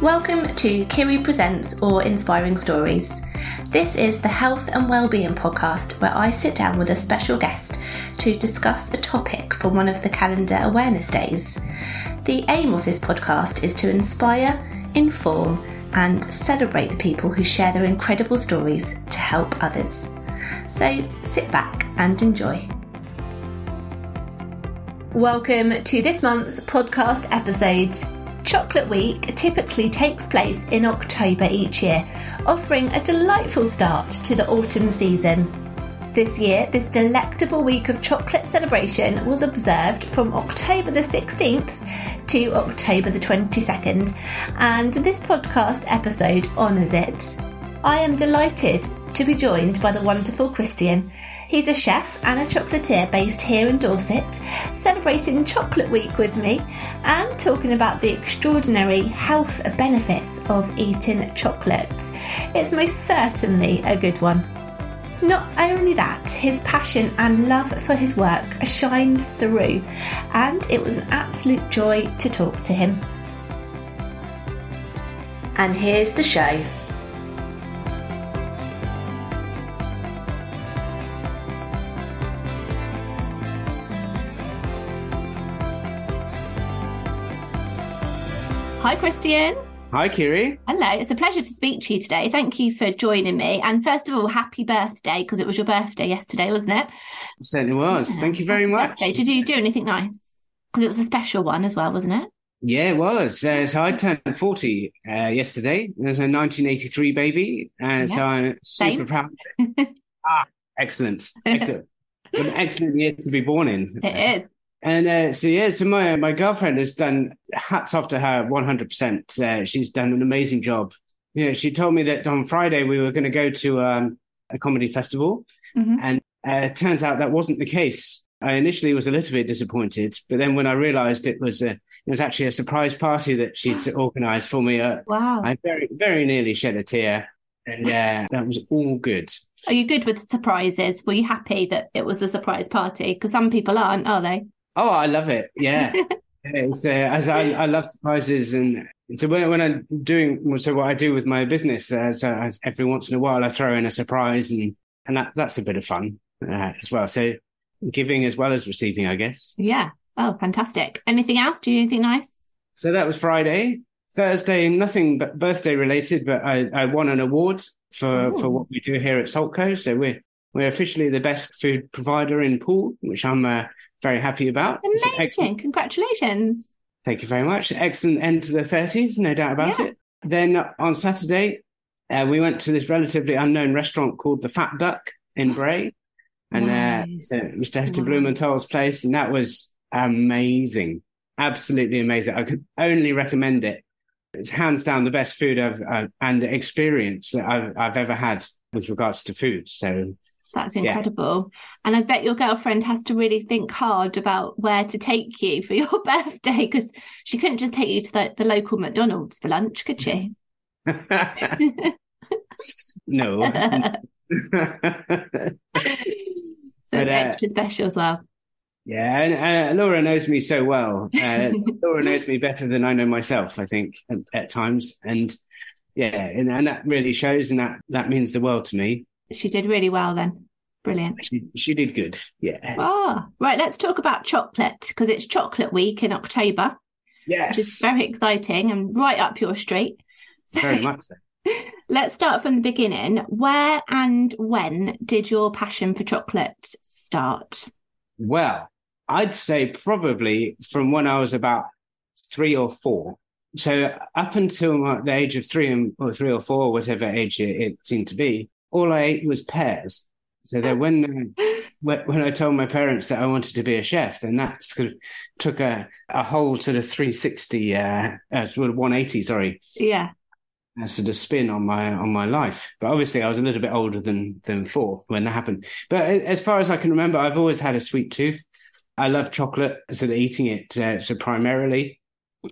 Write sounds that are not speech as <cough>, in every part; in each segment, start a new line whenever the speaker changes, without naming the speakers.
Welcome to Kiri Presents or Inspiring Stories. This is the health and wellbeing podcast where I sit down with a special guest to discuss a topic from one of the calendar awareness days. The aim of this podcast is to inspire, inform, and celebrate the people who share their incredible stories to help others. So sit back and enjoy. Welcome to this month's podcast episode. Chocolate Week typically takes place in October each year, offering a delightful start to the autumn season. This year, this delectable week of chocolate celebration was observed from October the 16th to October the 22nd, and this podcast episode honours it. I am delighted to be joined by the wonderful Christian. He's a chef and a chocolatier based here in Dorset, celebrating Chocolate Week with me and talking about the extraordinary health benefits of eating chocolate. It's most certainly a good one. Not only that, his passion and love for his work shines through, and it was an absolute joy to talk to him. And here's the show. Hi, Christian.
Hi, Kiri.
Hello, it's a pleasure to speak to you today. Thank you for joining me. And first of all, happy birthday, because it was your birthday yesterday, wasn't it?
It certainly was. Yeah. Thank you very happy much.
Birthday. Did you do anything nice? Because it was a special one as well, wasn't it?
Yeah, it was. Uh, so I turned 40 uh, yesterday. It was a 1983 baby. And yeah. so I'm super Same. proud. <laughs> ah, excellent. Excellent. <laughs> An excellent year to be born in.
It is.
And uh, so yeah, so my my girlfriend has done hats off to her, one hundred percent. Uh, she's done an amazing job. You know, she told me that on Friday we were going to go to um, a comedy festival, mm-hmm. and uh, it turns out that wasn't the case. I initially was a little bit disappointed, but then when I realised it was a, it was actually a surprise party that she'd organised for me, uh,
wow!
I very very nearly shed a tear. And yeah, that was all good.
Are you good with surprises? Were you happy that it was a surprise party? Because some people aren't, are they?
Oh, I love it. <laughs> Yeah. it's, uh, as I, I love surprises and so when, when I'm doing so what I do with my business, uh, so every once in a while I throw in a surprise and and that that's a bit of fun uh, as well. So giving as well as receiving, I guess.
Yeah. Oh, fantastic. Anything else? Do you anything nice?
So that was Friday. Thursday, nothing but birthday related, but I, I won an award for Ooh. for what we do here at Saltco. So we're we're officially the best food provider in Poole, which I'm uh, very happy about.
Amazing. Congratulations.
Thank you very much. Excellent end to the 30s, no doubt about yeah. it. Then on Saturday, uh, we went to this relatively unknown restaurant called the Fat Duck in Bray. And nice. uh, Mr. Heston wow. Blumenthal's place. And that was amazing. Absolutely amazing. I could only recommend it. It's hands down the best food I've, uh, and experience that I've, I've ever had with regards to food. So
that's incredible. Yeah. And I bet your girlfriend has to really think hard about where to take you for your <laughs> birthday because she couldn't just take you to the, the local McDonald's for lunch, could she? <laughs>
no.
so but, uh, extra special as well.
Yeah, and uh, Laura knows me so well. Uh, <laughs> Laura knows me better than I know myself, I think, at, at times. And yeah, and, and, that really shows, and that that means the world to me
she did really well then. Brilliant.
She, she did good. Yeah.
Ah, right. Let's talk about chocolate because it's chocolate week in October.
Yes.
Which is very exciting and right up your street.
So, very much so. <laughs>
Let's start from the beginning. Where and when did your passion for chocolate start?
Well, I'd say probably from when I was about three or four. So up until the age of three or three or four, whatever age it, it seemed to be, all I ate was pears. So that <laughs> when when I told my parents that I wanted to be a chef, then that sort of took a, a whole sort of 360, uh, uh, sort of 180, sorry.
Yeah.
A sort of spin on my on my life. But obviously, I was a little bit older than than four when that happened. But as far as I can remember, I've always had a sweet tooth. I love chocolate, sort of eating it uh, so primarily,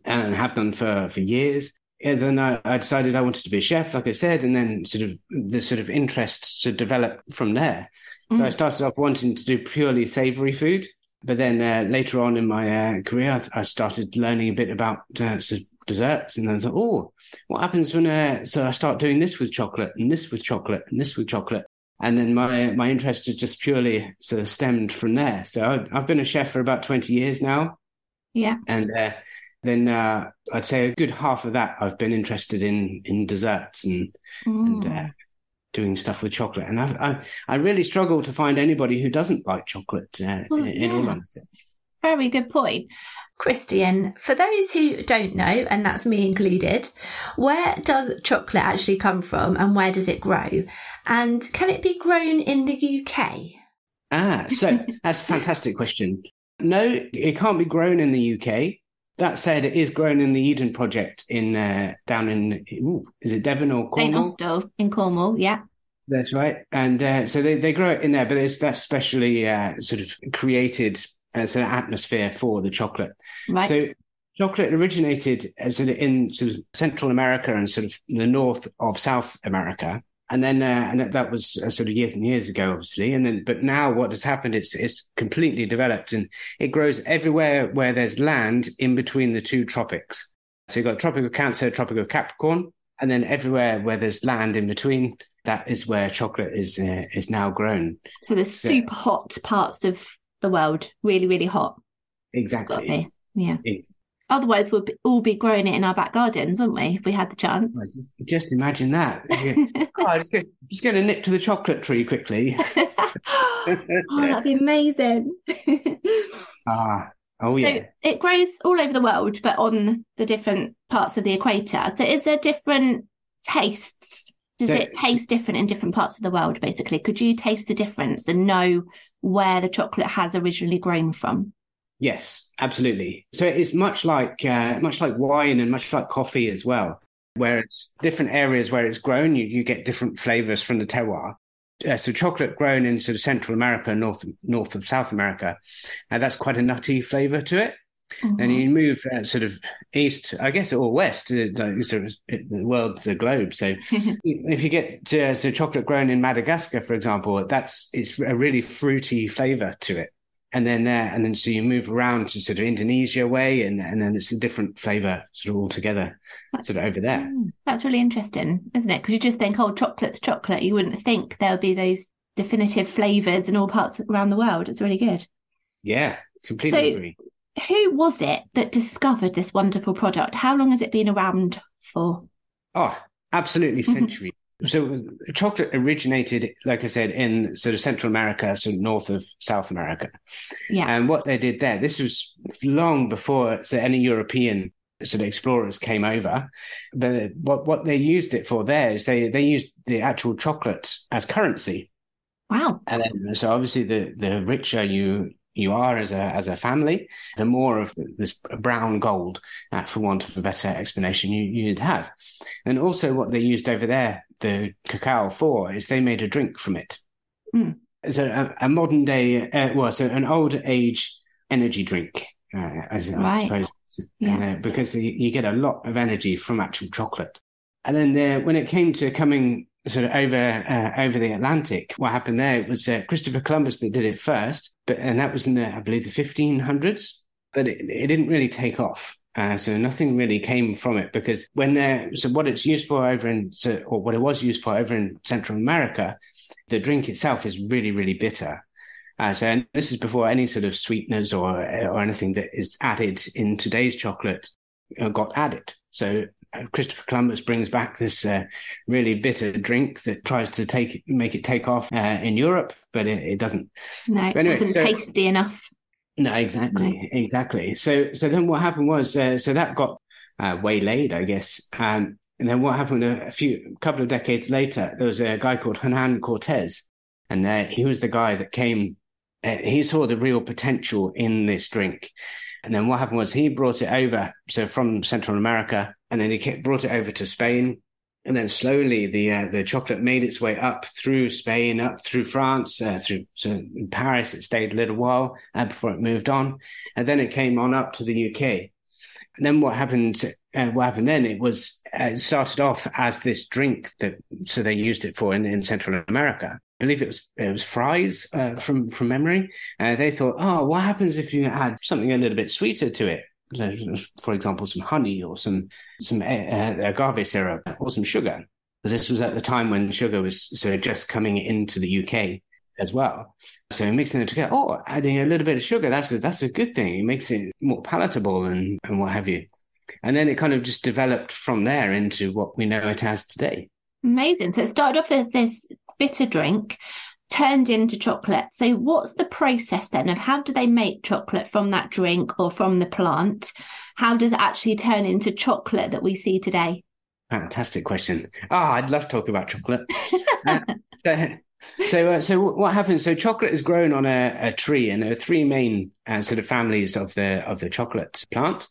and have done for for years yeah, then I, I, decided I wanted to be a chef, like I said, and then sort of the sort of interest to develop from there. Mm. So I mm. started off wanting to do purely savory food, but then uh, later on in my uh, career, I started learning a bit about uh, sort of desserts. And then I thought, oh, what happens when uh, so I start doing this with chocolate and this with chocolate and this with chocolate? And then my my interest is just purely sort of stemmed from there. So I, I've been a chef for about twenty years now.
Yeah,
and uh, then uh, I'd say a good half of that I've been interested in in desserts and mm. and uh, doing stuff with chocolate. And I've, I I really struggle to find anybody who doesn't like chocolate. Uh, well, in, in all honesty,
very good point. Christian, for those who don't know, and that's me included, where does chocolate actually come from and where does it grow? And can it be grown in the UK?
Ah, so that's a fantastic question. No, it can't be grown in the UK. That said, it is grown in the Eden Project in uh, down in ooh, is it Devon or Cornwall?
St in Cornwall, yeah.
That's right, and uh, so they, they grow it in there, but it's that's specially uh, sort of created as an atmosphere for the chocolate.
Right.
So chocolate originated as in sort of Central America and sort of the north of South America. And then, uh, and that, that was uh, sort of years and years ago, obviously. And then, but now what has happened? It's it's completely developed, and it grows everywhere where there's land in between the two tropics. So you've got tropical Cancer, tropical Capricorn, and then everywhere where there's land in between, that is where chocolate is uh, is now grown.
So the super hot parts of the world really, really hot.
Exactly.
Yeah. Otherwise, we'd all be growing it in our back gardens, wouldn't we, if we had the chance?
Just imagine that. <laughs> oh, just, go, just going to nip to the chocolate tree quickly. <laughs> <laughs>
oh, that'd be amazing.
ah, oh yeah.
So it grows all over the world, but on the different parts of the equator. So is there different tastes does so, it taste different in different parts of the world, basically? Could you taste the difference and know where the chocolate has originally grown from?
Yes, absolutely. So it's much like uh, much like wine and much like coffee as well, where it's different areas where it's grown, you, you get different flavors from the terroir. Uh, so chocolate grown in sort of Central America, north north of South America, and uh, that's quite a nutty flavor to it. Mm-hmm. And you move uh, sort of east, I guess, or west, uh, sort of the world, the globe. So <laughs> if you get to, so chocolate grown in Madagascar, for example, that's it's a really fruity flavor to it. And then uh, and then so you move around to sort of Indonesia way, and and then it's a different flavor sort of altogether, that's, sort of over there.
Mm, that's really interesting, isn't it? Because you just think, oh, chocolate's chocolate. You wouldn't think there would be those definitive flavors in all parts around the world. It's really good.
Yeah, completely so, agree
who was it that discovered this wonderful product? How long has it been around for?
Oh, absolutely centuries. <laughs> so chocolate originated, like I said, in sort of Central America, so north of South America.
Yeah.
And what they did there, this was long before so any European sort of explorers came over. But what what they used it for there is they they used the actual chocolate as currency.
Wow.
And then, so obviously the the richer you you are as a as a family, the more of this brown gold, uh, for want of a better explanation, you, you'd have. And also, what they used over there, the cacao for, is they made a drink from it. Mm. So a, a, modern day, uh, well, so an old age energy drink, uh, as right. I suppose, yeah. uh, because the, you get a lot of energy from actual chocolate. And then there, when it came to coming sort of over uh, over the Atlantic. What happened there was uh, Christopher Columbus that did it first, but and that was in the I believe the 1500s, but it, it didn't really take off. Uh, so nothing really came from it because when uh, so what it's used for over in so, or what it was used for over in Central America, the drink itself is really really bitter. Uh, so and this is before any sort of sweeteners or or anything that is added in today's chocolate uh, got added. So uh, Christopher Columbus brings back this uh, really bitter drink that tries to take make it take off uh, in Europe, but it, it doesn't.
No, it anyway, wasn't so, tasty enough.
No, exactly, no. exactly. So, so then what happened was, uh, so that got uh, waylaid, I guess. Um, and then what happened a, a few, a couple of decades later, there was a guy called Hernan Cortez, and uh, he was the guy that came. he saw the real potential in this drink. And then what happened was he brought it over, so from Central America, and then he brought it over to Spain. And then slowly the uh, the chocolate made its way up through Spain, up through France, uh, through so in Paris. It stayed a little while uh, before it moved on, and then it came on up to the UK. And then what happened? Uh, what happened then? It was uh, it started off as this drink that so they used it for in, in Central America. I believe it was it was Fry's uh, from from memory. they thought, oh, what happens if you add something a little bit sweeter to it? For example, some honey or some some uh, agave syrup or some sugar. This was at the time when sugar was so just coming into the UK as well. So mixing it together, oh, adding a little bit of sugar, that's a, that's a good thing. It makes it more palatable and, and what have you. And then it kind of just developed from there into what we know it as today.
Amazing. So it started off as this bitter drink, turned into chocolate. So what's the process then of how do they make chocolate from that drink or from the plant? How does it actually turn into chocolate that we see today?
Fantastic question. Ah, oh, I'd love to talk about chocolate. uh, so, so, uh, so what happens? So, chocolate is grown on a, a tree, and there are three main uh, sort of families of the of the chocolate plant.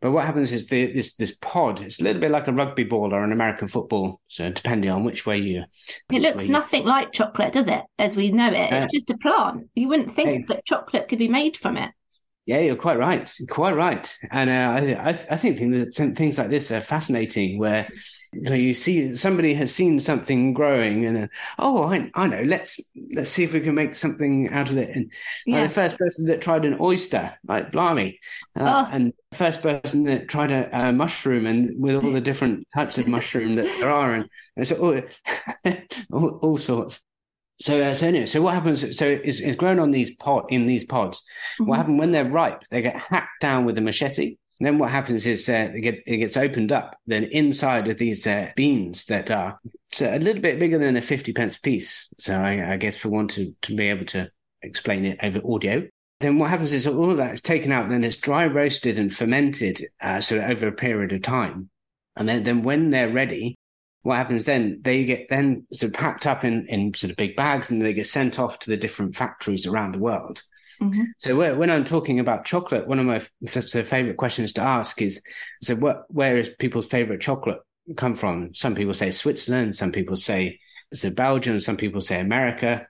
But what happens is the, this this pod. It's a little bit like a rugby ball or an American football. So depending on which way you,
it looks nothing you... like chocolate, does it? As we know it, it's uh, just a plant. You wouldn't think that chocolate could be made from it.
Yeah, you're quite right. Quite right. And uh, I, I, I think things like this are fascinating, where you, know, you see somebody has seen something growing, and uh, oh, I, I know. Let's let's see if we can make something out of it. And yeah. uh, the first person that tried an oyster, like blimey, uh, oh. and the first person that tried a, a, mushroom, and with all the different types of mushroom that there are, and, and so all, <laughs> all, all sorts. So, uh, so anyway, so what happens? So it's, it's grown on these pod in these pods. Mm-hmm. What happens when they're ripe? They get hacked down with a machete. And then what happens is uh, it, get, it gets opened up. Then inside of these uh, beans that are so a little bit bigger than a fifty pence piece. So I, I guess for one to to be able to explain it over audio. Then what happens is all that is taken out. Then it's dry roasted and fermented. Uh, so over a period of time. And then, then when they're ready, what happens then? They get then sort of packed up in, in sort of big bags and they get sent off to the different factories around the world. Mm-hmm. So when I'm talking about chocolate, one of my favorite questions to ask is, so what, where is people's favorite chocolate come from? Some people say Switzerland, some people say so Belgium, some people say America,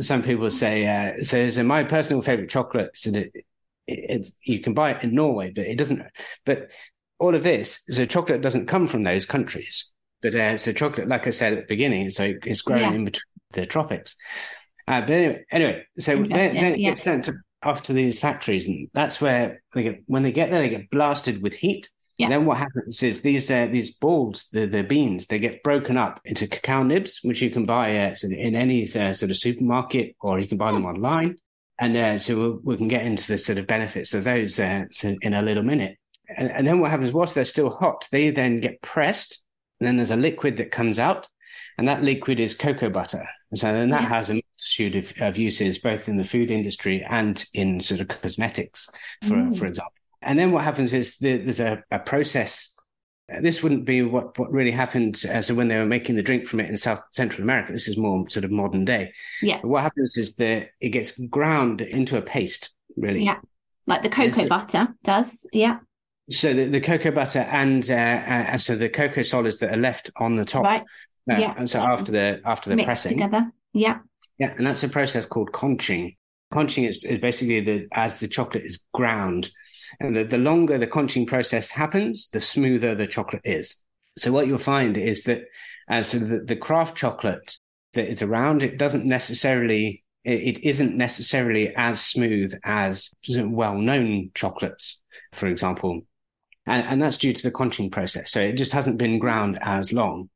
some people say uh, so. So my personal favorite chocolate, so that it, it's you can buy it in Norway, but it doesn't. But all of this, so chocolate doesn't come from those countries. But uh, so chocolate, like I said at the beginning, so it's growing yeah. in between the tropics. Uh, but anyway, anyway so then, then it yeah. gets sent to, off to these factories, and that's where they get when they get there, they get blasted with heat. Yeah. then what happens is these uh, these balls, the the beans, they get broken up into cacao nibs, which you can buy uh, in any uh, sort of supermarket, or you can buy them online. And uh, so we'll, we can get into the sort of benefits of those uh, in a little minute. And, and, then what happens whilst they're still hot, they then get pressed and then there's a liquid that comes out, and that liquid is cocoa butter. And so then that yeah. has a multitude of, of, uses, both in the food industry and in sort of cosmetics, for mm. for example. And then what happens is the, there's a, a process this wouldn't be what, what really happened as uh, when they were making the drink from it in South Central America. This is more sort of modern day.
Yeah.
But what happens is that it gets ground into a paste, really.
Yeah. Like the cocoa butter does. Yeah.
So the, the cocoa butter and uh, uh, so the cocoa solids that are left on the top.
Right.
Uh, yeah. And so after the after the
Mixed
pressing
together. Yeah.
Yeah, and that's a process called conching. Conching is, is basically the as the chocolate is ground, and the, the longer the conching process happens, the smoother the chocolate is. So what you'll find is that uh, so the, the craft chocolate that is around it doesn't necessarily it, it isn't necessarily as smooth as well-known chocolates, for example and, and that's due to the conching process. So it just hasn't been ground as long.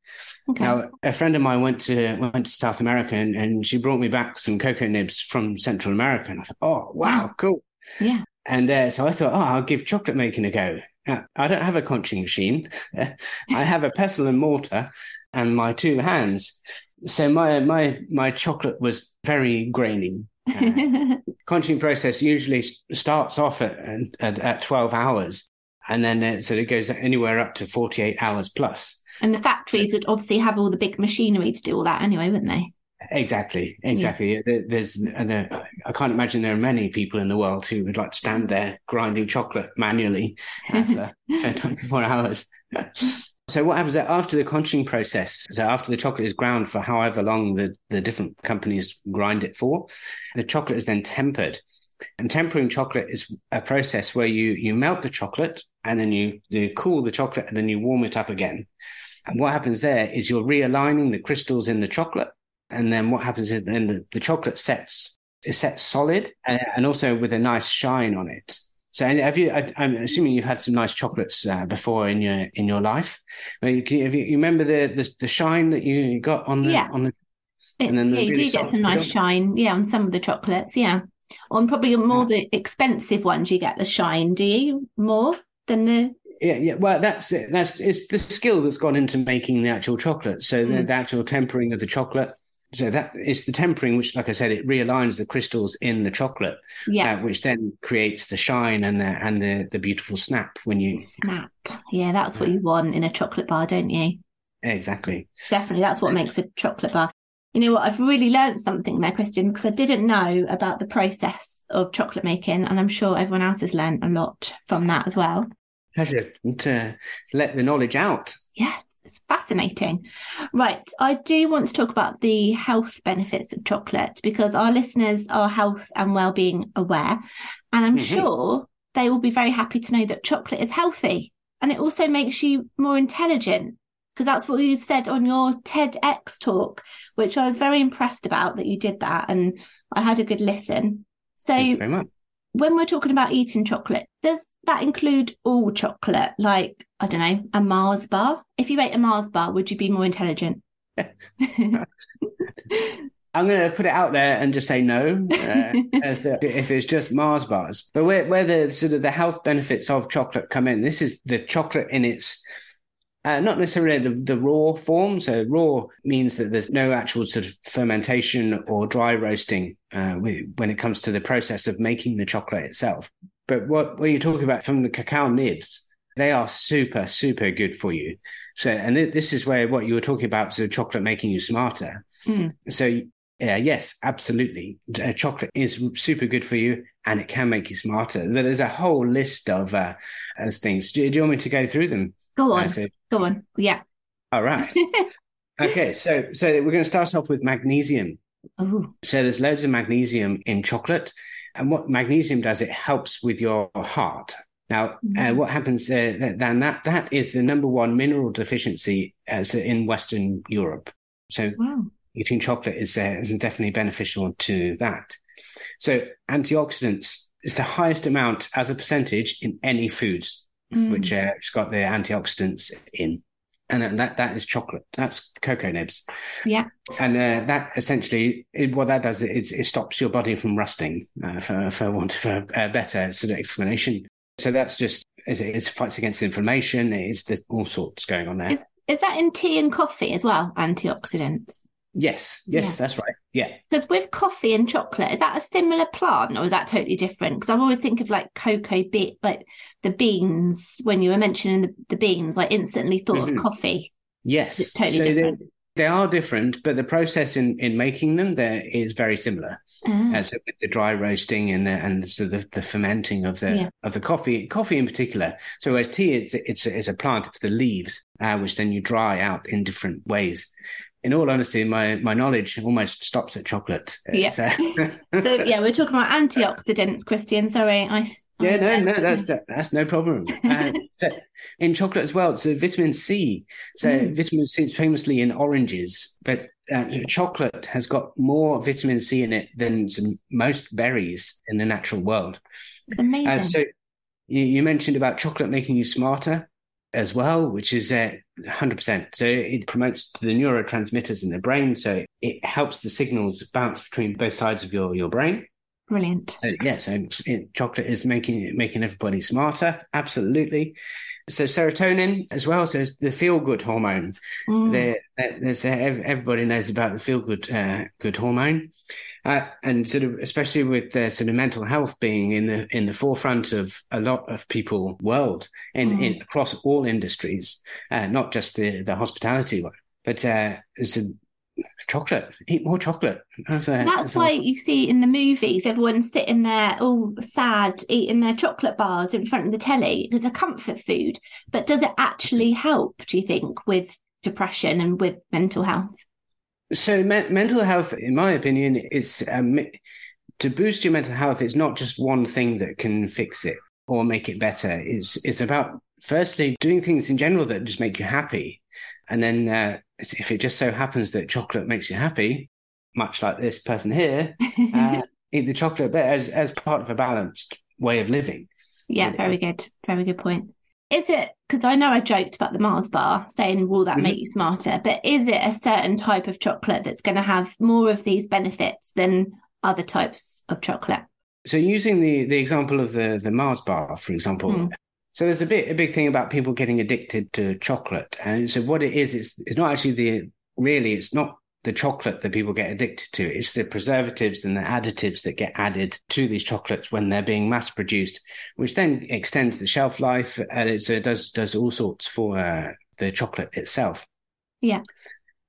Okay. Now, a friend of mine went to went to South America and, and she brought me back some cocoa nibs from Central America, and I thought, oh wow, cool.
Yeah.
And uh, so I thought, oh, I'll give chocolate making a go. Now, I don't have a conching machine. <laughs> I have a pestle and mortar and my two hands. So my my my chocolate was very grainy. Uh, <laughs> conching process usually starts off at, at, at 12 hours and then it, so it goes anywhere up to 48 hours plus.
And the factories would obviously have all the big machinery to do all that anyway, wouldn't they?
Exactly, exactly. Yeah. There's, and I can't imagine there are many people in the world who would like to stand there grinding chocolate manually <laughs> for, for 24 hours. <laughs> So what happens after the conching process? So after the chocolate is ground for however long the, the different companies grind it for, the chocolate is then tempered. And tempering chocolate is a process where you you melt the chocolate and then you, you cool the chocolate and then you warm it up again. And what happens there is you're realigning the crystals in the chocolate. And then what happens is then the, the chocolate sets it sets solid and, and also with a nice shine on it. So have you? I, am assuming you've had some nice chocolates uh, before in your in your life. You, you, you, remember the, the, the shine that you got on the
yeah.
on the
and then yeah, you do get some nice shine, yeah, on some of the chocolates, yeah. On probably more the expensive ones, you get the shine. Do you more than the?
Yeah, yeah. Well, that's it. That's it's the skill that's gone into making the actual chocolate. So mm. the, the actual tempering of the chocolate. So that is the tempering, which, like I said, it realigns the crystals in the chocolate,
yeah,
uh, which then creates the shine and the and the the beautiful snap when you
snap. Yeah, that's what you want in a chocolate bar, don't you?
Exactly.
Definitely, that's what makes a chocolate bar. You know what? I've really learned something there, Christian, because I didn't know about the process of chocolate making, and I'm sure everyone else has learned a lot from that as well.
Pleasure to let the knowledge out.
Yes, it's fascinating. Right, I do want to talk about the health benefits of chocolate because our listeners are health and well-being aware, and I'm mm-hmm. sure they will be very happy to know that chocolate is healthy and it also makes you more intelligent because that's what you said on your TEDx talk, which I was very impressed about that you did that, and I had a good listen. So, when we're talking about eating chocolate, does that include all chocolate? Like, I don't know, a Mars bar? If you ate a Mars bar, would you be more intelligent? <laughs>
I'm going to put it out there and just say no, uh, as, uh, if it's just Mars bars. But where, where the sort of the health benefits of chocolate come in, this is the chocolate in its uh, not necessarily the, the raw form. So raw means that there's no actual sort of fermentation or dry roasting uh, when it comes to the process of making the chocolate itself. But what, what you're talking about from the cacao nibs, they are super, super good for you. So, and th- this is where what you were talking about, so chocolate making you smarter. Mm. So, yeah, yes, absolutely. Uh, chocolate is super good for you and it can make you smarter. But there's a whole list of, uh, of things. Do, do, you want me to go through them?
Go on. So, Go on. Yeah.
All right. <laughs> okay. So, so we're going to start off with magnesium.
Ooh.
So there's loads of magnesium in chocolate. And what magnesium does, it helps with your heart. Now, mm-hmm. uh, what happens uh, then that that is the number one mineral deficiency as in Western Europe. So wow. eating chocolate is uh, is definitely beneficial to that. So antioxidants is the highest amount as a percentage in any foods mm. which uh, has got the antioxidants in. And that that is chocolate. That's cocoa nibs.
Yeah.
And uh, that essentially, it, what that does, it, it stops your body from rusting, uh, for, for want of a, a better sort of explanation. So that's just, it, it fights against inflammation. It's the, all sorts going on there.
Is, is that in tea and coffee as well, antioxidants?
Yes, yes, yeah. that's right. Yeah.
Because with coffee and chocolate, is that a similar plant or is that totally different? Because I always think of like cocoa beet, like the beans, when you were mentioning the, the beans, I instantly thought mm-hmm. of coffee.
Yes.
It's totally so different.
They are different, but the process in, in making them there is very similar. As with the dry roasting and the and sort of the fermenting of the yeah. of the coffee, coffee in particular. So whereas tea, it's it's, it's a plant, it's the leaves, uh, which then you dry out in different ways in all honesty, my my knowledge almost stops at chocolate.
Yeah. So, <laughs> so yeah, we're talking about antioxidants, Christian. Sorry, I.
Yeah, no, no, that's that's no problem. Uh, <laughs> so in chocolate as well, so vitamin C. So mm. vitamin C is famously in oranges, but uh, chocolate has got more vitamin C in it than most berries in the natural world.
It's amazing. Uh,
so you, you mentioned about chocolate making you smarter as well, which is uh, 100%. So it promotes the neurotransmitters in the brain. So it helps the signals bounce between both sides of your, your brain.
Brilliant.
So, yeah, so it, chocolate is making making everybody smarter. Absolutely. So serotonin as well. So the feel good hormone. Mm. there's everybody knows about the feel good uh, good hormone, uh, and sort of especially with the sort of mental health being in the in the forefront of a lot of people world in, mm. in across all industries, uh, not just the the hospitality one, but uh, chocolate. Eat more chocolate.
That's, a, that's, that's why a... you see in the movies everyone sitting there all sad, eating their chocolate bars in front of the telly. It's a comfort food, but does it actually help? Do you think with depression and with mental health?
So me- mental health, in my opinion, is um, to boost your mental health. It's not just one thing that can fix it or make it better. It's it's about firstly doing things in general that just make you happy, and then uh, if it just so happens that chocolate makes you happy, much like this person here, <laughs> uh, eat the chocolate, but as as part of a balanced way of living.
Yeah, very good. Very good point. Is it because I know I joked about the Mars bar saying, will that mm-hmm. make you smarter? But is it a certain type of chocolate that's going to have more of these benefits than other types of chocolate?
So using the the example of the the Mars bar, for example, mm. so there's a bit a big thing about people getting addicted to chocolate, and so what it is, it's it's not actually the really it's not the chocolate that people get addicted to. It's the preservatives and the additives that get added to these chocolates when they're being mass produced, which then extends the shelf life and it does does all sorts for uh, the chocolate itself.
Yeah.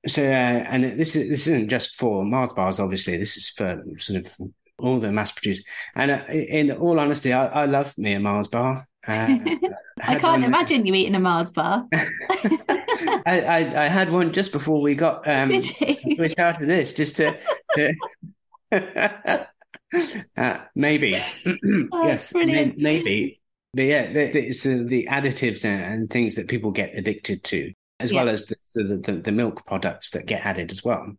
So, uh, and this is this isn't just for Mars bars. Obviously, this is for sort of all the mass produced. And uh, in all honesty, I, I love me a Mars bar.
Uh, I, can't imagine you eating a Mars bar. <laughs> <laughs>
I, I, I had one just before we got um, we started this, just to, to <laughs> uh, maybe <clears throat> oh, yes, may, maybe, but yeah, it's uh, the additives and, and, things that people get addicted to, as yeah. well as the, the, the milk products that get added as well.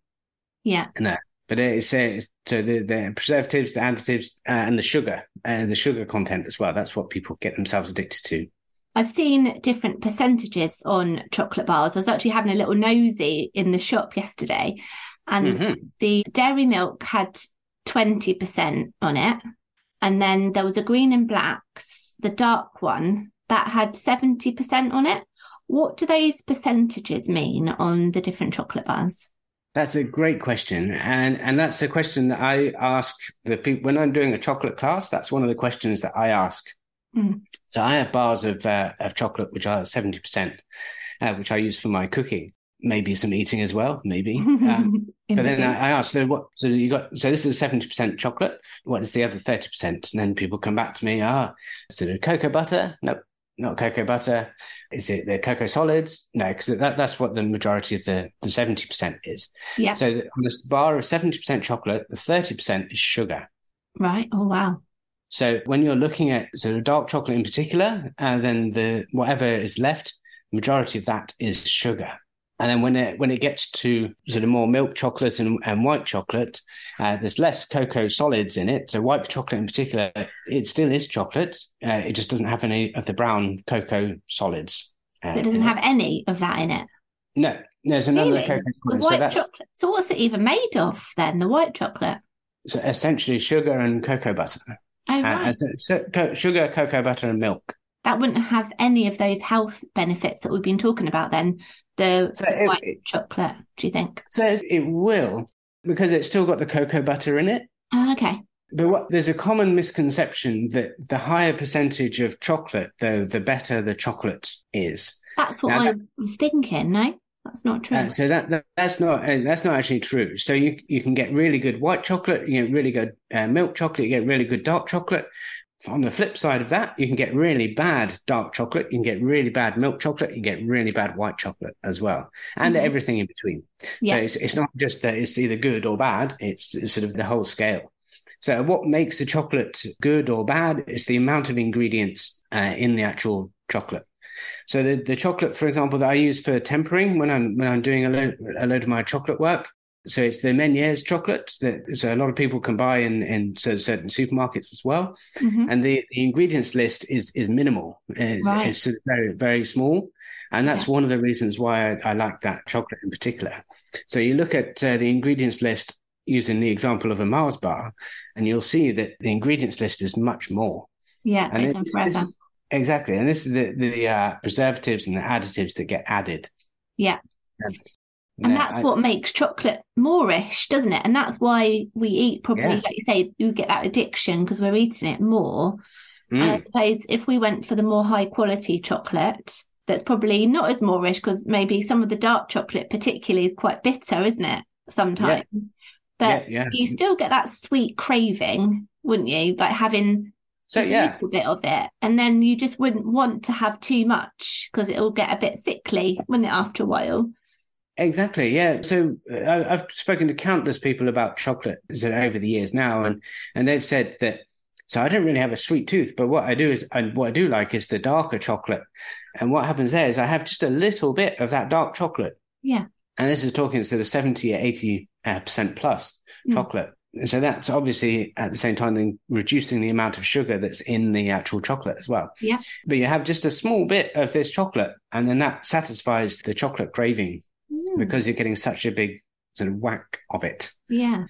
Yeah,
and uh, but it's, uh, so the, the preservatives, the additives, uh, and the sugar, and uh, the sugar content as well. That's what people get themselves addicted to.
I've seen different percentages on chocolate bars. I was actually having a little nosy in the shop yesterday, and mm-hmm. the dairy milk had 20% on it. And then there was a Green and Black's, the dark one, that had 70% on it. What do those percentages mean on the different chocolate bars?
That's a great question, and and that's a question that I ask the people when I'm doing a chocolate class. That's one of the questions that I ask. Mm. So I have bars of uh, of chocolate which are seventy percent, uh, which I use for my cooking. Maybe some eating as well, maybe. <laughs> Um, but then I, I ask, so what? So you got so this is seventy percent chocolate. What is the other thirty percent? And then people come back to me. Ah, so cocoa butter? Nope, not cocoa butter. Is it the cocoa solids? No, because that, that's what the majority of the, the 70% is.
Yeah.
So on this bar of 70% chocolate, the 30% is sugar.
Right. Oh, wow.
So when you're looking at sort of dark chocolate in particular, uh, then the whatever is left, majority of that is sugar. And then when it when it gets to sort of more milk chocolate and, and white chocolate, uh, there's less cocoa solids in it. So white chocolate in particular, it still is chocolate. Uh, it just doesn't have any of the brown cocoa solids.
Uh, so it doesn't have it. any of that in it.
No, there's another really? cocoa
solid. so chocolate. So what's it even made of then? The white chocolate.
So essentially, sugar and cocoa butter.
Oh, uh, right.
so, so, sugar, cocoa butter, and milk
that wouldn't have any of those health benefits that we've been talking about then the, so white it, chocolate do you think?
So it will because it's still got the cocoa butter in it.
Oh, okay.
But what, there's a common misconception that the higher percentage of chocolate the the better the chocolate is.
That's what now, i that, was thinking no? That's not true. Uh,
so that, that, that's not uh, that's not actually true. So you you can get really good white chocolate, you get really good uh, milk chocolate, you get really good dark chocolate, on the flip side of that, you can get really bad dark chocolate, you can get really bad milk chocolate, you get really bad white chocolate as well, and mm-hmm. everything in between. Yeah. So it's, it's not just that it's either good or bad, it's, it's sort of the whole scale. So what makes a chocolate good or bad is the amount of ingredients uh, in the actual chocolate. So the, the chocolate, for example, that I use for tempering when I'm when I'm doing a load, a load of my chocolate work, so it's the Menier's chocolate that so a lot of people can buy in in certain supermarkets as well, mm-hmm. and the, the ingredients list is is minimal. It's, right. it's very very small, and that's yeah. one of the reasons why I, I, like that chocolate in particular. So you look at uh, the ingredients list using the example of a Mars bar, and you'll see that the ingredients list is much more.
Yeah, and it, this,
exactly, and this is the the uh, preservatives and the additives that get added.
Yeah. And that's I, what makes chocolate moreish, doesn't it? And that's why we eat probably, yeah. like you say, you get that addiction because we're eating it more. Mm. And I suppose if we went for the more high quality chocolate, that's probably not as moreish because maybe some of the dark chocolate, particularly, is quite bitter, isn't it? Sometimes. Yeah. But yeah, you still get that sweet craving, wouldn't you? Like having so, yeah. a little bit of it. And then you just wouldn't want to have too much because it'll get a bit sickly, wouldn't it, after a while?
Exactly. Yeah. So uh, I've spoken to countless people about chocolate over the years now, and and they've said that. So I don't really have a sweet tooth, but what I do is, and what I do like is the darker chocolate. And what happens there is I have just a little bit of that dark chocolate.
Yeah.
And this is talking to the seventy or eighty uh, percent plus mm. chocolate. So that's obviously at the same time then reducing the amount of sugar that's in the actual chocolate as well.
Yeah.
But you have just a small bit of this chocolate, and then that satisfies the chocolate craving
Mm.
because you're getting such a big sort of whack of it.
Yeah.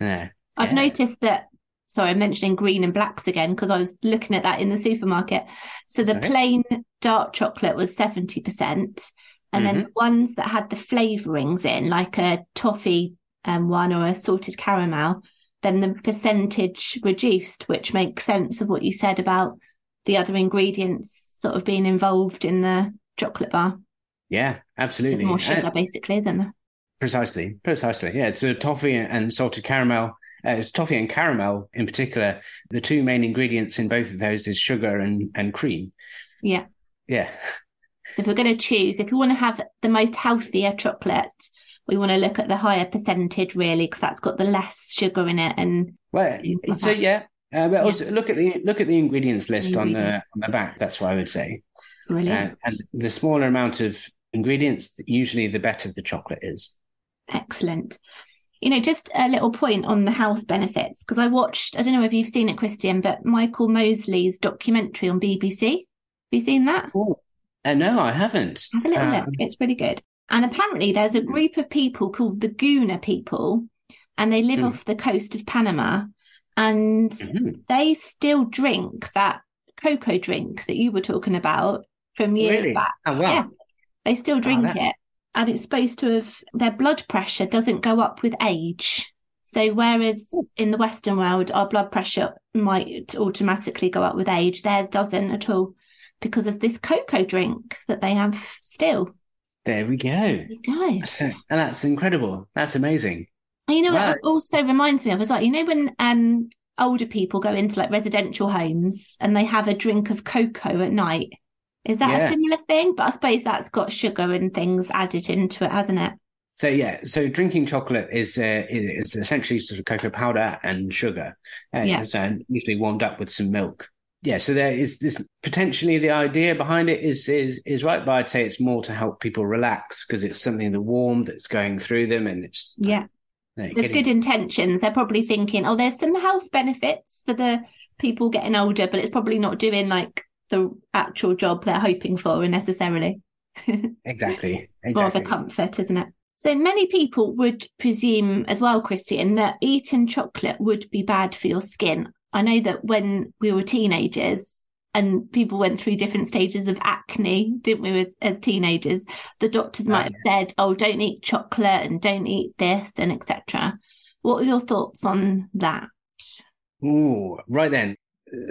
Yeah.
I've
Yeah.
noticed that. Sorry, I'm mentioning Green and Black's again because I was looking at that in the supermarket. So the
Sorry?
plain dark chocolate was 70%. And then
Mm-hmm.
the ones that had the flavorings in, like a toffee um, one or a salted caramel, then the percentage reduced, which makes sense of what you said about the other ingredients sort of being involved in the chocolate bar.
Yeah,
There's
absolutely.
more
Uh,
sugar, basically, isn't there?
Precisely, precisely. Yeah, it's a toffee and salted caramel. Uh, it's toffee and caramel in particular. The two main ingredients in both of those is sugar and, and cream.
Yeah.
Yeah,
So if we're going to choose, if we want to have the most healthier chocolate, we want to look at the higher percentage really, because that's got the less sugar in it. And
well,
like
so
that.
yeah. Uh, but also look at the look at the ingredients list on the on the back. That's what I would say.
brilliant,
Uh, and the smaller amount of ingredients, usually the better the chocolate is.
excellent. You know, just a little point on the health benefits, because I watched, I don't know if you've seen it, Christian, but Michael Mosley's documentary on BBC. Have you seen that?
Uh, no, I haven't.
Have a little
Uh,
look. It's really good. And apparently, there's a group of people called the Guna people, and they live
Mm.
off the coast of Panama, and
mhm.
they still drink that cocoa drink that you were talking about from years
Really?
back.
Oh, wow.
Yeah, they still drink
that's-
it, and it's supposed to have their blood pressure doesn't go up with age. So whereas in the Western world, our blood pressure might automatically go up with age, theirs doesn't at all because of this cocoa drink that they have still.
There we go.
There you go.
And that's incredible. That's amazing.
And you know what
Wow.
it also reminds me of as well? You know when um older people go into like residential homes and they have a drink of cocoa at night? Is that
Yeah.
a similar thing? But I suppose that's got sugar and things added into it, hasn't it?
So yeah, so drinking chocolate is uh, is essentially sort of cocoa powder and sugar, uh,
Yeah.
it's, uh, usually warmed up with some milk. Yeah, so there is this potentially the idea behind it is is is right, but I'd say it's more to help people relax because it's something the warm that's going through them, and it's
Yeah.
uh,
There's
getting-
good intentions. They're probably thinking, oh, there's some health benefits for the people getting older, but it's probably not doing like the actual job they're hoping for necessarily. <laughs>
exactly
It's more of a comfort, isn't it? So many people would presume as well, Christian, that eating chocolate would be bad for your skin. I know that when we were teenagers and people went through different stages of acne, didn't we, with, as teenagers, the doctors might
Oh,
have said, oh, don't eat chocolate and don't eat this and etc. What are your thoughts on that?
Ooh, right then.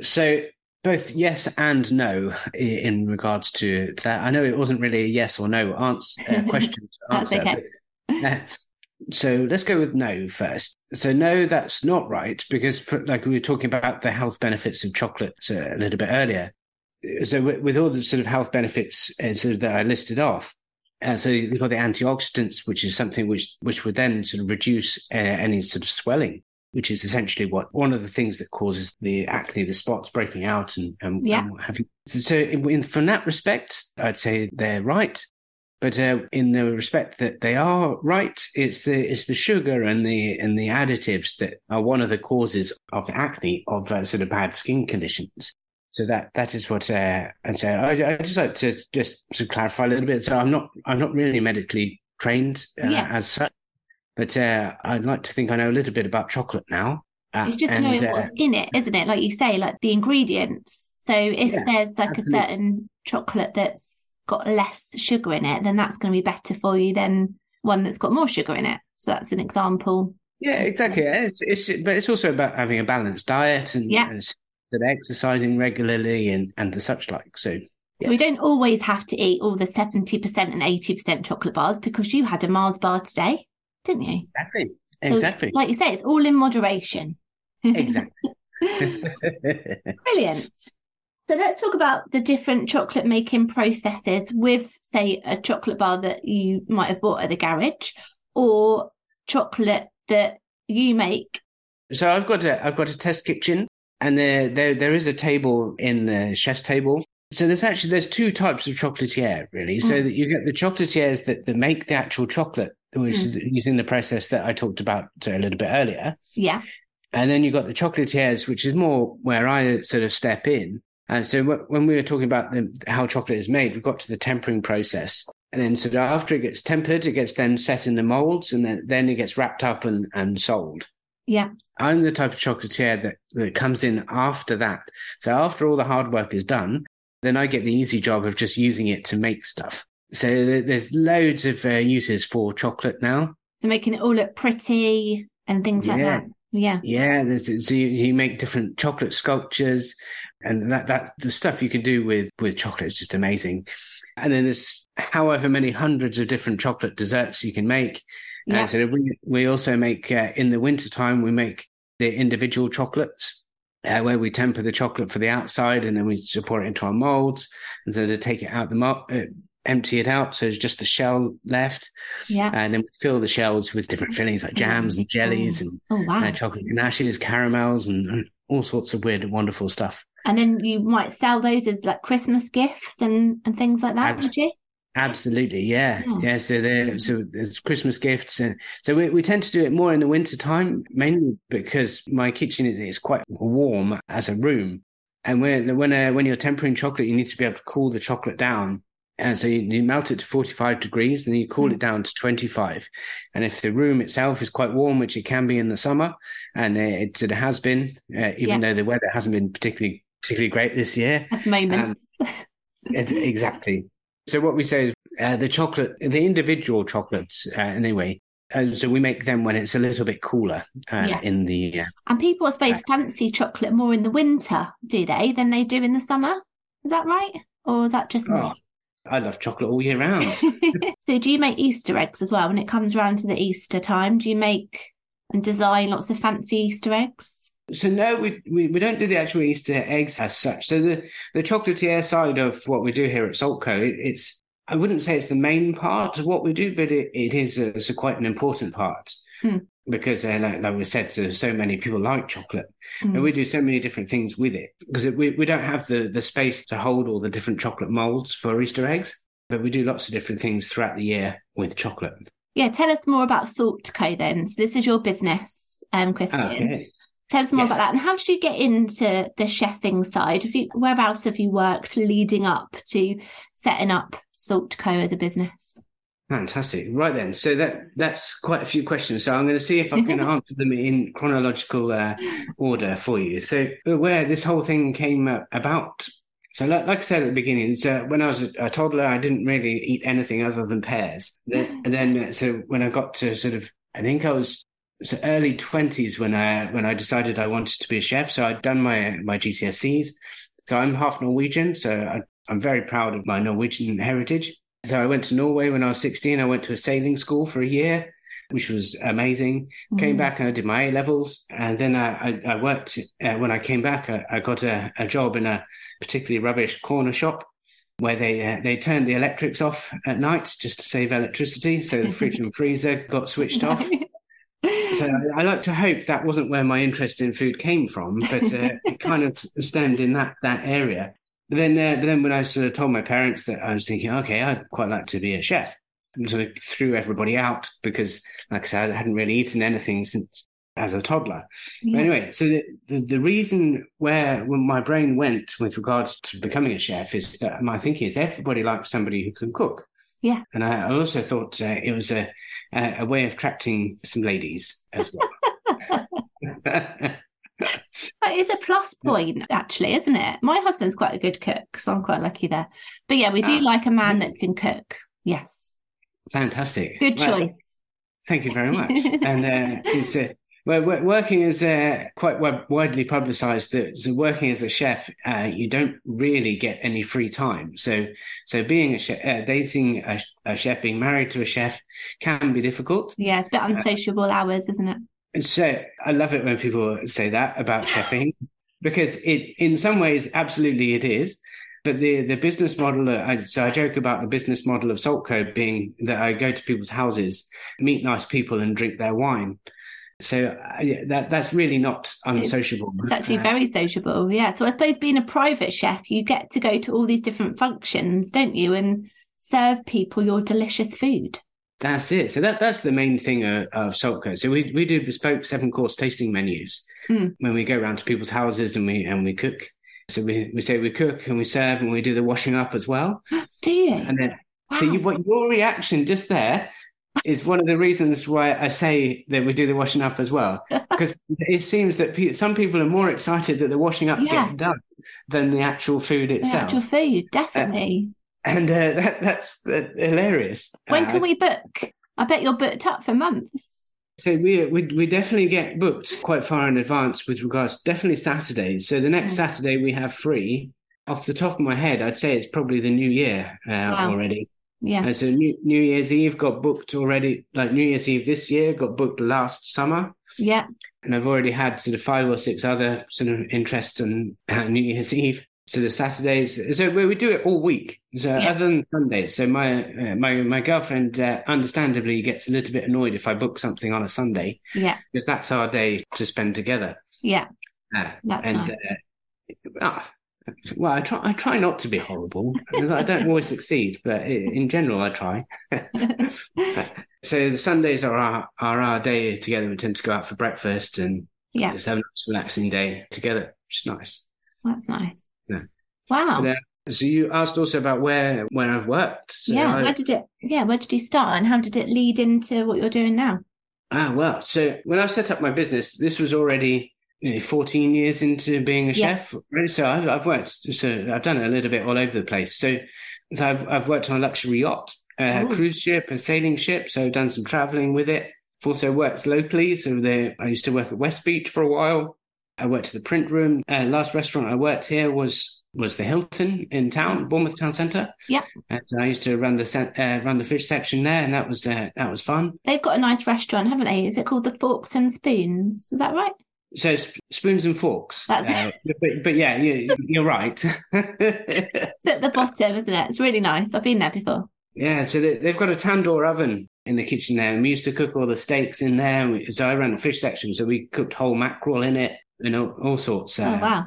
So both yes and no in regards to that. I know it wasn't really a yes or no answer uh, <laughs> question to answer.
okay.
but, uh, so let's go with no first. So no, that's not right because, for, like we were talking about the health benefits of chocolate uh, a little bit earlier. So with, with all the sort of health benefits uh, sort of that I listed off, uh, so you've got the antioxidants, which is something which which would then sort of reduce uh, any sort of swelling which is essentially what one of the things that causes the acne, the spots breaking out, and, and,
Yeah.
and what have you. So, in, in, from that respect, I'd say they're right. But uh, in the respect that they are right, it's the it's the sugar and the and the additives that are one of the causes of acne of uh, sort of bad skin conditions. So that that is what uh, and so I, I just like to just to clarify a little bit. So I'm not I'm not really medically trained uh,
Yeah.
as such, but uh, I'd like to think I know a little bit about chocolate now. Uh,
It's just
and,
knowing
uh,
what's in it, isn't it? Like you say, like the ingredients. So if
Yeah,
there's like
absolutely.
a certain chocolate that's got less sugar in it, then that's going to be better for you than one that's got more sugar in it. So that's an example.
Yeah, exactly. It's, it's but it's also about having a balanced diet and,
Yeah.
and and exercising regularly and and the such like. So
So we don't always have to eat all the 70% and 80% chocolate bars because you had a Mars bar today, didn't you?
exactly,
So,
exactly,
like you say, it's all in moderation.
exactly. <laughs> <laughs>
Brilliant. So let's talk about the different chocolate making processes with, say, a chocolate bar that you might have bought at the garage or chocolate that you make.
so I've got a I've got a test kitchen, and there there there is a table in the chef's table. So there's actually there's two types of chocolatier really. So
Mm.
that you get the chocolatiers that, that make the actual chocolate, which
Mm.
is using the process that I talked about a little bit earlier.
Yeah.
And then you've got the chocolatiers, which is more where I sort of step in. And so when we were talking about the, how chocolate is made, we got to the tempering process. And then so after it gets tempered, it gets then set in the molds and then, then it gets wrapped up and, and sold.
Yeah.
I'm the type of chocolatier that, that comes in after that. So after all the hard work is done, then I get the easy job of just using it to make stuff. So there's loads of uh, uses for chocolate now.
So making it all look pretty and things like
Yeah.
that. Yeah.
Yeah, there's, so you, you make different chocolate sculptures, and that that the stuff you can do with with chocolate is just amazing. And then there's however many hundreds of different chocolate desserts you can make.
Yeah.
Uh, so we we also make uh, in the winter time we make the individual chocolates. Uh, where we temper the chocolate for the outside and then we pour it into our molds. And so to take it out the mold, uh, empty it out. So it's just the shell left.
Yeah.
And then we fill the shells with different fillings like jams and jellies and
Oh, wow.
uh, chocolate ganaches, caramels, and, and all sorts of weird, wonderful stuff.
And then you might sell those as like Christmas gifts and, and things like that,
Abs-
would you?
Absolutely, yeah,
Yeah.
yeah. So there, so there's Christmas gifts, and so we, we tend to do it more in the winter time, mainly because my kitchen is, is quite warm as a room, and when when uh, when you're tempering chocolate, you need to be able to cool the chocolate down. And so you, you melt it to 45 degrees, and then you cool
Mm.
it down to 25. And if the room itself is quite warm, which it can be in the summer, and it, it has been, uh, even though the weather hasn't been particularly particularly great this year,
At moments.
It's, exactly. So what we say is uh, the chocolate, the individual chocolates, uh, anyway. Uh, so we make them when it's a little bit cooler uh,
Yeah.
in the. Uh,
and people, I suppose, fancy chocolate more in the winter, do they, than they do in the summer? Is that right? Or is that just me?
oh, I love chocolate all year round. <laughs>
so do you make Easter eggs as well when it comes around to the Easter time? Do you make and design lots of fancy Easter eggs?
So no, we, we we don't do the actual Easter eggs as such. So the the chocolatier side of what we do here at Saltco, it, it's I wouldn't say it's the main part of what we do, but it, it is a, it's a quite an important part.
Hmm.
Because, uh, like, like we said, so, so many people like chocolate.
Mm.
And we do so many different things with it because we, we don't have the, the space to hold all the different chocolate molds for Easter eggs, but we do lots of different things throughout the year with chocolate.
Yeah, tell us more about Saltco then. So this is your business, um, Christian.
Okay.
Tell us more
Yes.
about that. And how did you get into the chefing side? Have you, where else have you worked leading up to setting up Salt Co as a business?
Fantastic. Right then. So that that's quite a few questions. So I'm going to see if I can <laughs> answer them in chronological uh, order for you. So where this whole thing came uh, about. So like, like I said at the beginning, so when I was a, a toddler, I didn't really eat anything other than pears. Then, and <laughs> then uh, so when I got to sort of, I think I was so early twenties when I when I decided I wanted to be a chef. So I'd done my my GCSEs. So I'm half Norwegian. So I, I'm very proud of my Norwegian heritage. So I went to Norway when I was 16. I went to a sailing school for a year, which was amazing. Came
Mm.
back and I did my A levels. And then I, I, I worked, uh, when I came back, I, I got a, a job in a particularly rubbish corner shop where they uh, they turned the electrics off at night just to save electricity. So the fridge <laughs> and freezer got switched off. <laughs> So I, like to hope that wasn't where my interest in food came from, but uh, <laughs> it kind of stemmed in that that area. But then, uh, but then when I sort of told my parents that I was thinking, okay, I'd quite like to be a chef, and sort of threw everybody out because, like I said, I hadn't really eaten anything since as a toddler. But
Yeah.
anyway, so the, the the reason where my brain went with regards to becoming a chef is that my thinking is everybody likes somebody who can cook.
Yeah.
And I also thought uh, it was a, a a way of attracting some ladies as well. <laughs> <laughs>
That is a plus point, actually, isn't it? My husband's quite a good cook, so I'm quite lucky there. But yeah, we do
Ah,
like a man that can cook. Yes.
Fantastic.
Good
Well,
choice.
Thank you very much. <laughs> and uh, it's uh, well, working as uh, quite widely publicised that so working as a chef, uh, you don't really get any free time. So, so being a chef, uh, dating a, a chef, being married to a chef can be difficult.
Yeah, it's a bit unsociable hours, isn't it?
So I love it when people say that about chefing <laughs> because it, in some ways, absolutely it is. But the, the business model, uh, I, so I joke about the business model of Saltco being that I go to people's houses, meet nice people, and drink their wine. So uh, yeah, that that's really not unsociable.
It's actually
Uh,
very sociable. Yeah. So I suppose being a private chef, you get to go to all these different functions, don't you? And serve people your delicious food.
That's it. So that that's the main thing of, of Saltco. So we we do bespoke seven course tasting menus
Mm.
when we go around to people's houses and we and we cook. So we, we say we cook and we serve and we do the washing up as well. <gasps>
Do you?
And then so
Wow.
you, what your reaction just there is one of the reasons why I say that we do the washing up as well <laughs> because it seems that pe- some people are more excited that the washing up
Yeah.
gets done than the actual food
The
itself.
actual food, definitely.
And uh, that, that's uh, hilarious.
when
Uh,
can we book? I bet you're booked up for months.
So we, we we definitely get booked quite far in advance with regards definitely Saturdays. So the next
Mm.
Saturday we have free. Off the top of my head, I'd say it's probably the New Year uh,
Wow.
already.
Yeah.
And so New, New Year's Eve got booked already. Like New Year's Eve this year got booked last summer,
Yeah.
and I've already had sort of five or six other sort of interests on uh, <laughs> New Year's Eve. So the Saturdays, so we, we do it all week. So
Yeah.
other than Sundays, so my uh, my my girlfriend uh, understandably gets a little bit annoyed if I book something on a Sunday
Yeah.
because that's our day to spend together.
Yeah.
Uh,
That's
and
nice.
uh, ah, well, I try I try not to be horrible. because I don't always succeed, but in general, I try. <laughs> so the Sundays are our are our day together. We tend to go out for breakfast and
Yeah.
just have a nice relaxing day together, which is nice.
That's nice.
Yeah.
Wow.
But, uh, so you asked also about where where I've worked. So
yeah.
I-
Where did it? Yeah. Where did you start, and how did it lead into what you're doing now?
Ah, well, so when I set up my business, this was already 14 years into being a
Yeah.
chef. So I've, I've worked, so I've done it a little bit all over the place. So, so I've, I've worked on a luxury yacht, a
Oh.
cruise ship, a sailing ship. So I've done some traveling with it. I've also worked locally. So there, I used to work at West Beach for a while. I worked at the print room. Uh, last restaurant I worked here was was the Hilton in town, Bournemouth Town Centre.
Yeah.
And so I used to run the uh, run the fish section there, and that was uh, that was fun.
They've got a nice restaurant, haven't they? Is it called the Forks and Spoons? Is that right?
So sp- spoons and forks.
That's-
Uh, but, but yeah, you, you're right.
It's at the bottom, isn't it? It's really nice. I've been there before.
yeah, so they, they've got a tandoor oven in the kitchen there, and we used to cook all the steaks in there. So I ran the fish section, so we cooked whole mackerel in it and all, all sorts.
oh
Uh,
wow.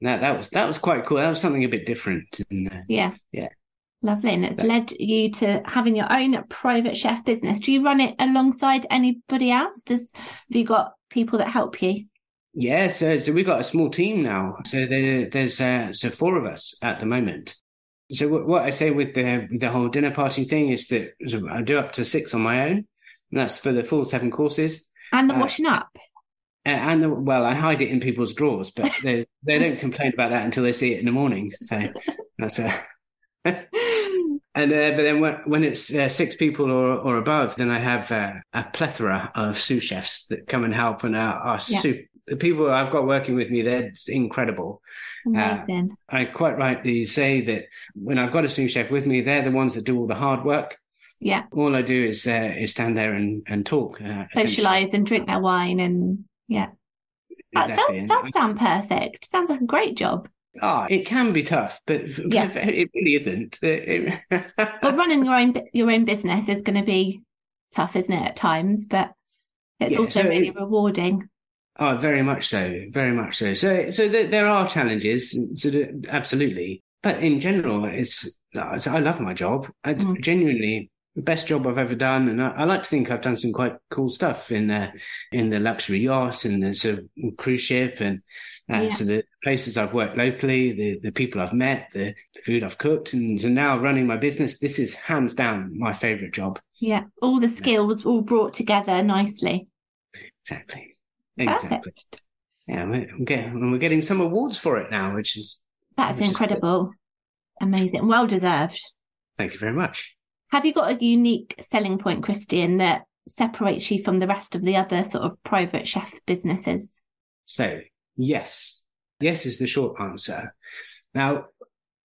That that was that was quite cool. That was something a bit different. And, uh,
Yeah.
Yeah.
Lovely. And it's
That-
led you to having your own private chef business. Do you run it alongside anybody else? Does have you got people that help you?
Yeah, so so we've got a small team now. So there, there's uh, so four of us at the moment. So what, what I say with the the whole dinner party thing is that I do up to six on my own. And that's for the full seven courses.
And the
Uh,
washing up.
Uh, And the, well, I hide it in people's drawers, but they they don't complain about that until they see it in the morning. So that's uh, <laughs> and uh, but then when when it's uh, six people or or above, then I have uh, a plethora of sous chefs that come and help and are, are
Yeah.
super. The people I've got working with me, they're incredible.
Amazing.
I quite rightly say that when I've got a sous chef with me, they're the ones that do all the hard work.
yeah.
All I do is uh, is stand there and and talk, uh.
Socialise and drink their wine and yeah. That sounds, does sound perfect. Sounds like a great job.
Ah, it can be tough, but
Yeah. <laughs>
it really isn't. <laughs> It-
But running your own your own business is going to be tough, isn't it, at times? But it's
Yeah,
also
so
really
it-
rewarding.
Oh, very much so, very much so. So, so there, there are challenges, so absolutely. But in general, it's I love my job. I
Mm.
genuinely the best job I've ever done, and I, I like to think I've done some quite cool stuff in the in the luxury yacht and the sort of cruise ship, and
Yeah.
so the places I've worked locally, the the people I've met, the, the food I've cooked, and so now running my business. This is hands down my favorite job.
Yeah. All the skills all brought together nicely.
Exactly. Exactly.
Perfect.
Yeah, we're, getting, we're getting some awards for it now, which is
That's
Which is
incredible. Amazing. Well deserved.
thank you very much.
Have you got a unique selling point, Christian, that separates you from the rest of the other sort of private chef businesses?
So, yes. Yes is the short answer. Now,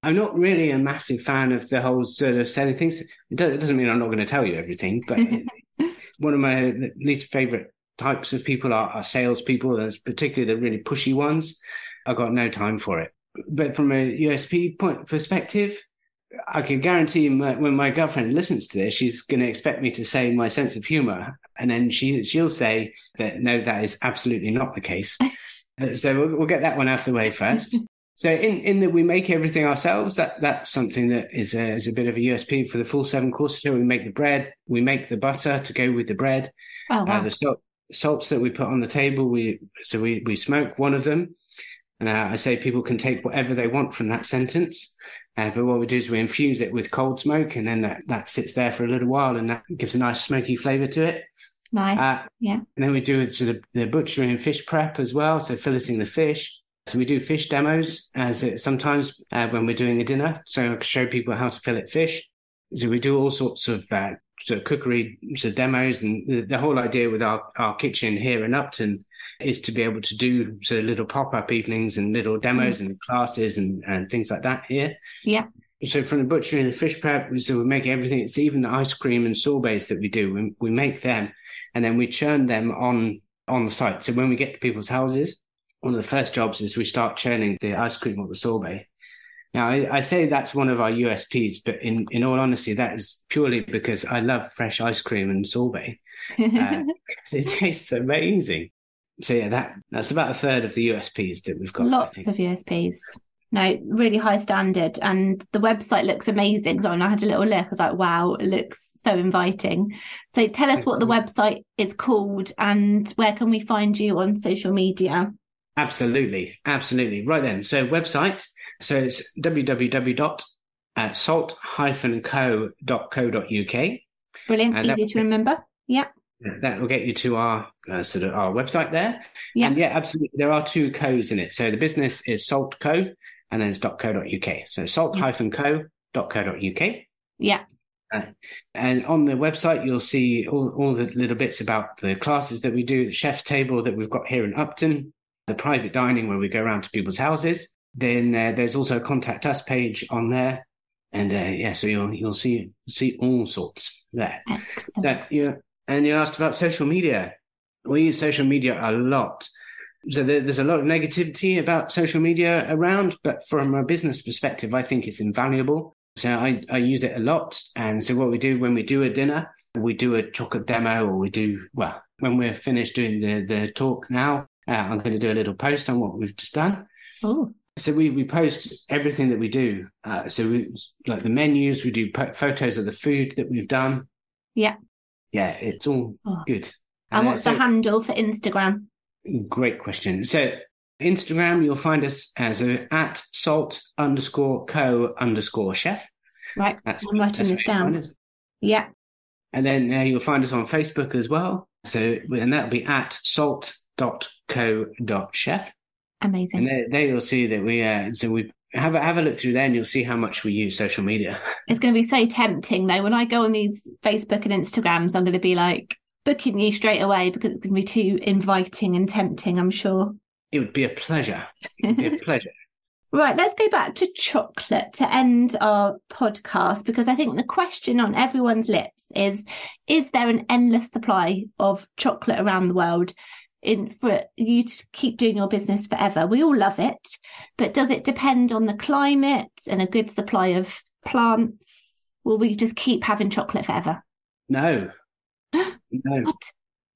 I'm not really a massive fan of the whole sort of selling things. It doesn't mean I'm not going to tell you everything, but <laughs> one of my least favorite types of people are, are salespeople, those particularly the really pushy ones. I've got no time for it. But from a USP point perspective, I can guarantee my, when my girlfriend listens to this, she's going to expect me to say my sense of humor, and then she she'll say that no, that is absolutely not the case. Uh, <laughs> so we'll, we'll get that one out of the way first. <laughs> So in, in that we make everything ourselves, that that's something that is a, is a bit of a USP for the full seven courses. So we make the bread, we make the butter to go with the bread,
Oh, wow.
uh, the salt, salts that we put on the table. We so we we smoke one of them, and uh, I say people can take whatever they want from that sentence. Uh, but what we do is we infuse it with cold smoke, and then that, that sits there for a little while, and that gives a nice smoky flavour to it.
nice.
Uh,
Yeah.
And then we do sort of the butchery and fish prep as well, so filleting the fish. So we do fish demos as it, sometimes uh, when we're doing a dinner, so I can show people how to fillet fish. So we do all sorts of uh, sort of cookery sort of demos, and the, the whole idea with our, our kitchen here in Upton is to be able to do sort of little pop up evenings and little demos mm. and classes and, and things like that here.
Yeah.
So from the butchery and the fish prep, so we make everything. It's even the ice cream and sorbets that we do. We, we make them, and then we churn them on on the site. So when we get to people's houses, one of the first jobs is we start churning the ice cream or the sorbet. Now I, I say that's one of our USPs, but in in all honesty, that is purely because I love fresh ice cream and sorbet. Uh, <laughs> it tastes amazing. So yeah, that that's about a third of the USPs that we've got. I
Lots of USPs. No, really high standard. And the website looks amazing. So I had a little look, I was like, wow, it looks so inviting. So tell us what the website is called and where can we find you on social media?
Absolutely, absolutely. Right then, so website. So it's www.salt-co.co.uk.
Brilliant.
And
Easy to remember. Yeah.
That will get you to our uh, sort of our website there.
Yeah.
And yeah, absolutely. There are two co's in it. So the business is Salt Co, and then it's .co.uk. So salt-co.co.uk.
Yeah.
And on the website, you'll see all, all the little bits about the classes that we do, the chef's table that we've got here in Upton, the private dining where we go around to people's houses. Then uh, there's also a contact us page on there, and uh, yeah, so you'll you'll see see all sorts there.
Excellent.
So you and you asked about social media. We use social media a lot. So there, there's a lot of negativity about social media around, but from a business perspective, I think it's invaluable. So I, I use it a lot. And so what we do when we do a dinner, we do a chocolate demo or we do, well, when we're finished doing the, the talk now, uh, I'm going to do a little post on what we've just done.
Oh,
So we, we post everything that we do. Uh, so we, like the menus, we do po- photos of the food that we've done.
Yeah.
Yeah, it's all
Oh.
good.
and
Uh,
what's
so-
the handle for Instagram?
Great question. So Instagram, you'll find us as a, at salt underscore co underscore chef.
Right.
That's,
I'm writing
that's
this down. Yeah.
And then uh, you'll find us on Facebook as well. So, and that'll be at salt.co.chef. And
Amazing.
there, there you'll see that we, uh, so we have a, have a look through there and you'll see how much we use social media. <laughs>
It's going to be so tempting though. When I go on these Facebook and Instagrams, I'm going to be like booking you straight away because it's going to be too inviting and tempting, I'm sure.
It would be a pleasure. It would be a <laughs> pleasure.
Right, let's go back to chocolate to end our podcast because I think the question on everyone's lips is Is there an endless supply of chocolate around the world in for you to keep doing your business forever? We all love it, but does it depend on the climate and a good supply of plants? Will we just keep having chocolate forever?
No. No. <gasps>
What?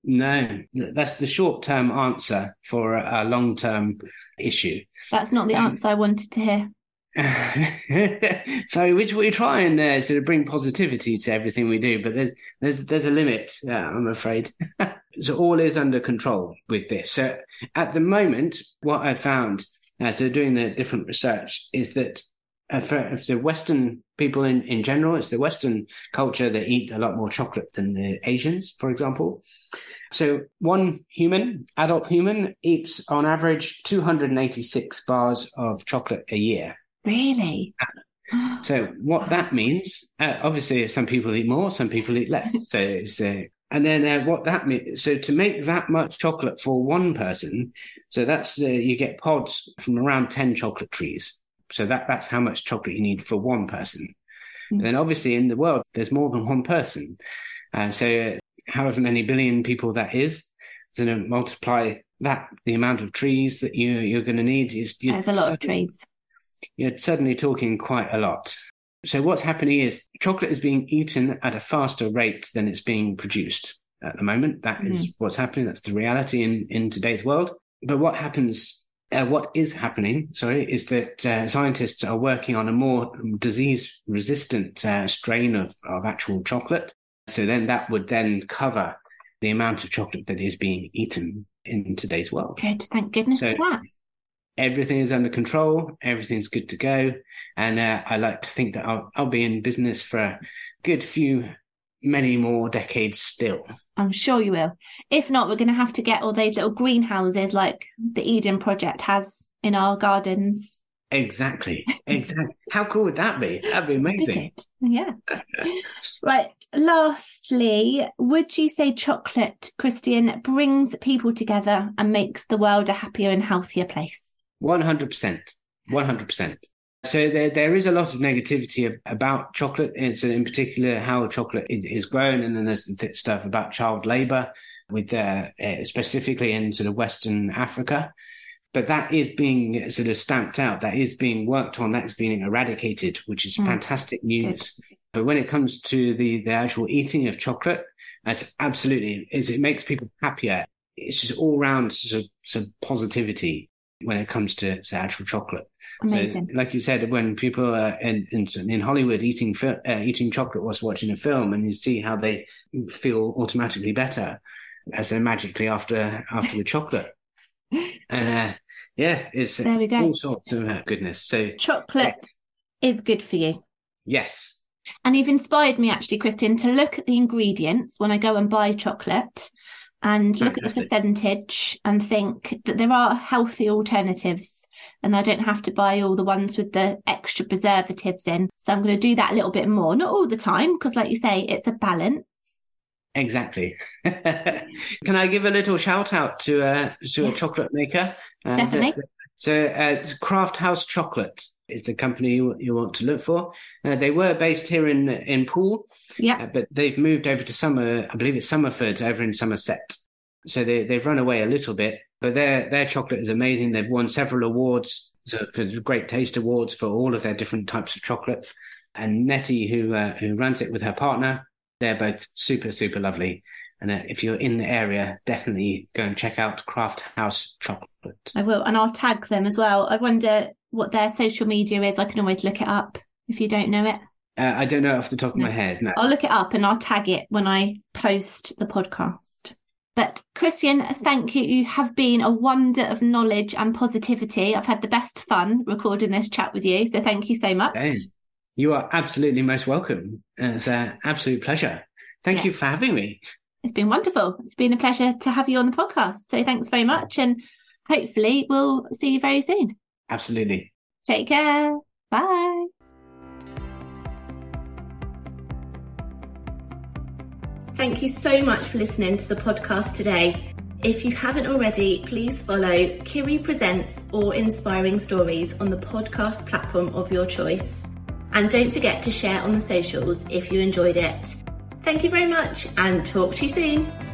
No. That's the short term answer for a, long term issue.
That's not the
Um,
answer I wanted to hear. <laughs>
so which we try and uh, sort of bring positivity to everything we do, but there's there's there's a limit. Uh, I'm afraid. <laughs> so all is under control with this. So at the moment, what I found as so doing the different research is that uh, for, for the Western people in in general, it's the Western culture that eat a lot more chocolate than the Asians, for example. So one human, adult human, eats on average 286 bars of chocolate a year.
Really?
So what that means, uh, obviously, some people eat more, some people eat less. <laughs> So it's uh, and then uh, what that means. So to make that much chocolate for one person, so that's uh, you get pods from around ten chocolate trees. So that that's how much chocolate you need for one person.
Mm.
And then obviously in the world, there's more than one person. Uh, so uh, however many billion people that is, so to multiply that the amount of trees that you you're going to need is
There's a lot of trees.
you're suddenly talking quite a lot. So what's happening is chocolate is being eaten at a faster rate than it's being produced at the moment. That is what's happening. That's the reality in, in today's world. But what happens uh, what is happening, sorry, is that uh, scientists are working on a more disease resistant uh, strain of, of actual chocolate. So then that would then cover the amount of chocolate that is being eaten in today's world.
Good. Thank goodness so for that.
Everything is under control. Everything's good to go. And uh, I like to think that I'll, I'll be in business for a good few many more decades still.
I'm sure you will. If not, we're going to have to get all those little greenhouses like the Eden Project has in our gardens.
Exactly. Exactly. <laughs> How cool would that be? That'd be amazing.
Yeah. <laughs> right. Lastly, would you say chocolate, Christian, brings people together and makes the world a happier and healthier place?
100%. 100%. So there, there is a lot of negativity about chocolate, and so in particular how chocolate is grown, and then there's the stuff about child labour, with uh, uh, specifically in sort of Western Africa. But that is being sort of stamped out. That is being worked on. That's being eradicated, which is mm. fantastic news. But when it comes to the the actual eating of chocolate, that's absolutely is it makes people happier. It's just all round sort of, sort of positivity when it comes to, to actual chocolate.
Amazing.
So, like you said, when people are in, in, in Hollywood eating uh, eating chocolate whilst watching a film, and you see how they feel automatically better as they're magically after after the chocolate, <laughs> and uh, yeah, it's
there we go.
all sorts of uh, goodness. So
chocolate yes. is good for you.
Yes.
And you've inspired me actually, Christian, to look at the ingredients when I go and buy chocolate and look at the percentage and think that there are healthy alternatives and I don't have to buy all the ones with the extra preservatives in. So I'm going to do that a little bit more, not all the time, because like you say, it's a balance.
Exactly. <laughs> Can I give a little shout out to, uh, to yes. a chocolate maker?
Uh, Definitely. <laughs>
so, uh, Craft House Chocolate is the company you, you want to look for. Uh, they were based here in in Poole,
yeah, uh,
but they've moved over to Summer. I believe it's Summerford over in Somerset. So they they've run away a little bit, but their their chocolate is amazing. They've won several awards so for Great Taste Awards for all of their different types of chocolate. And Nettie, who uh, who runs it with her partner, they're both super super lovely. And uh, if you're in the area, definitely go and check out Craft House Chocolate.
I will, and I'll tag them as well. I wonder what their social media is. I can always look it up if you don't know it.
Uh, I don't know off the top of no. my head. No.
I'll look it up and I'll tag it when I post the podcast. But Christian, thank you. You have been a wonder of knowledge and positivity. I've had the best fun recording this chat with you. So thank you so much.
Hey, you are absolutely most welcome. It's an absolute pleasure. Thank yeah. you for having me.
It's been wonderful. It's been a pleasure to have you on the podcast. So thanks very much. And hopefully we'll see you very soon.
Absolutely.
Take care. Bye. Thank you so much for listening to the podcast today. If you haven't already, please follow Kiri Presents or Inspiring Stories on the podcast platform of your choice. And don't forget to share on the socials if you enjoyed it. Thank you very much and talk to you soon.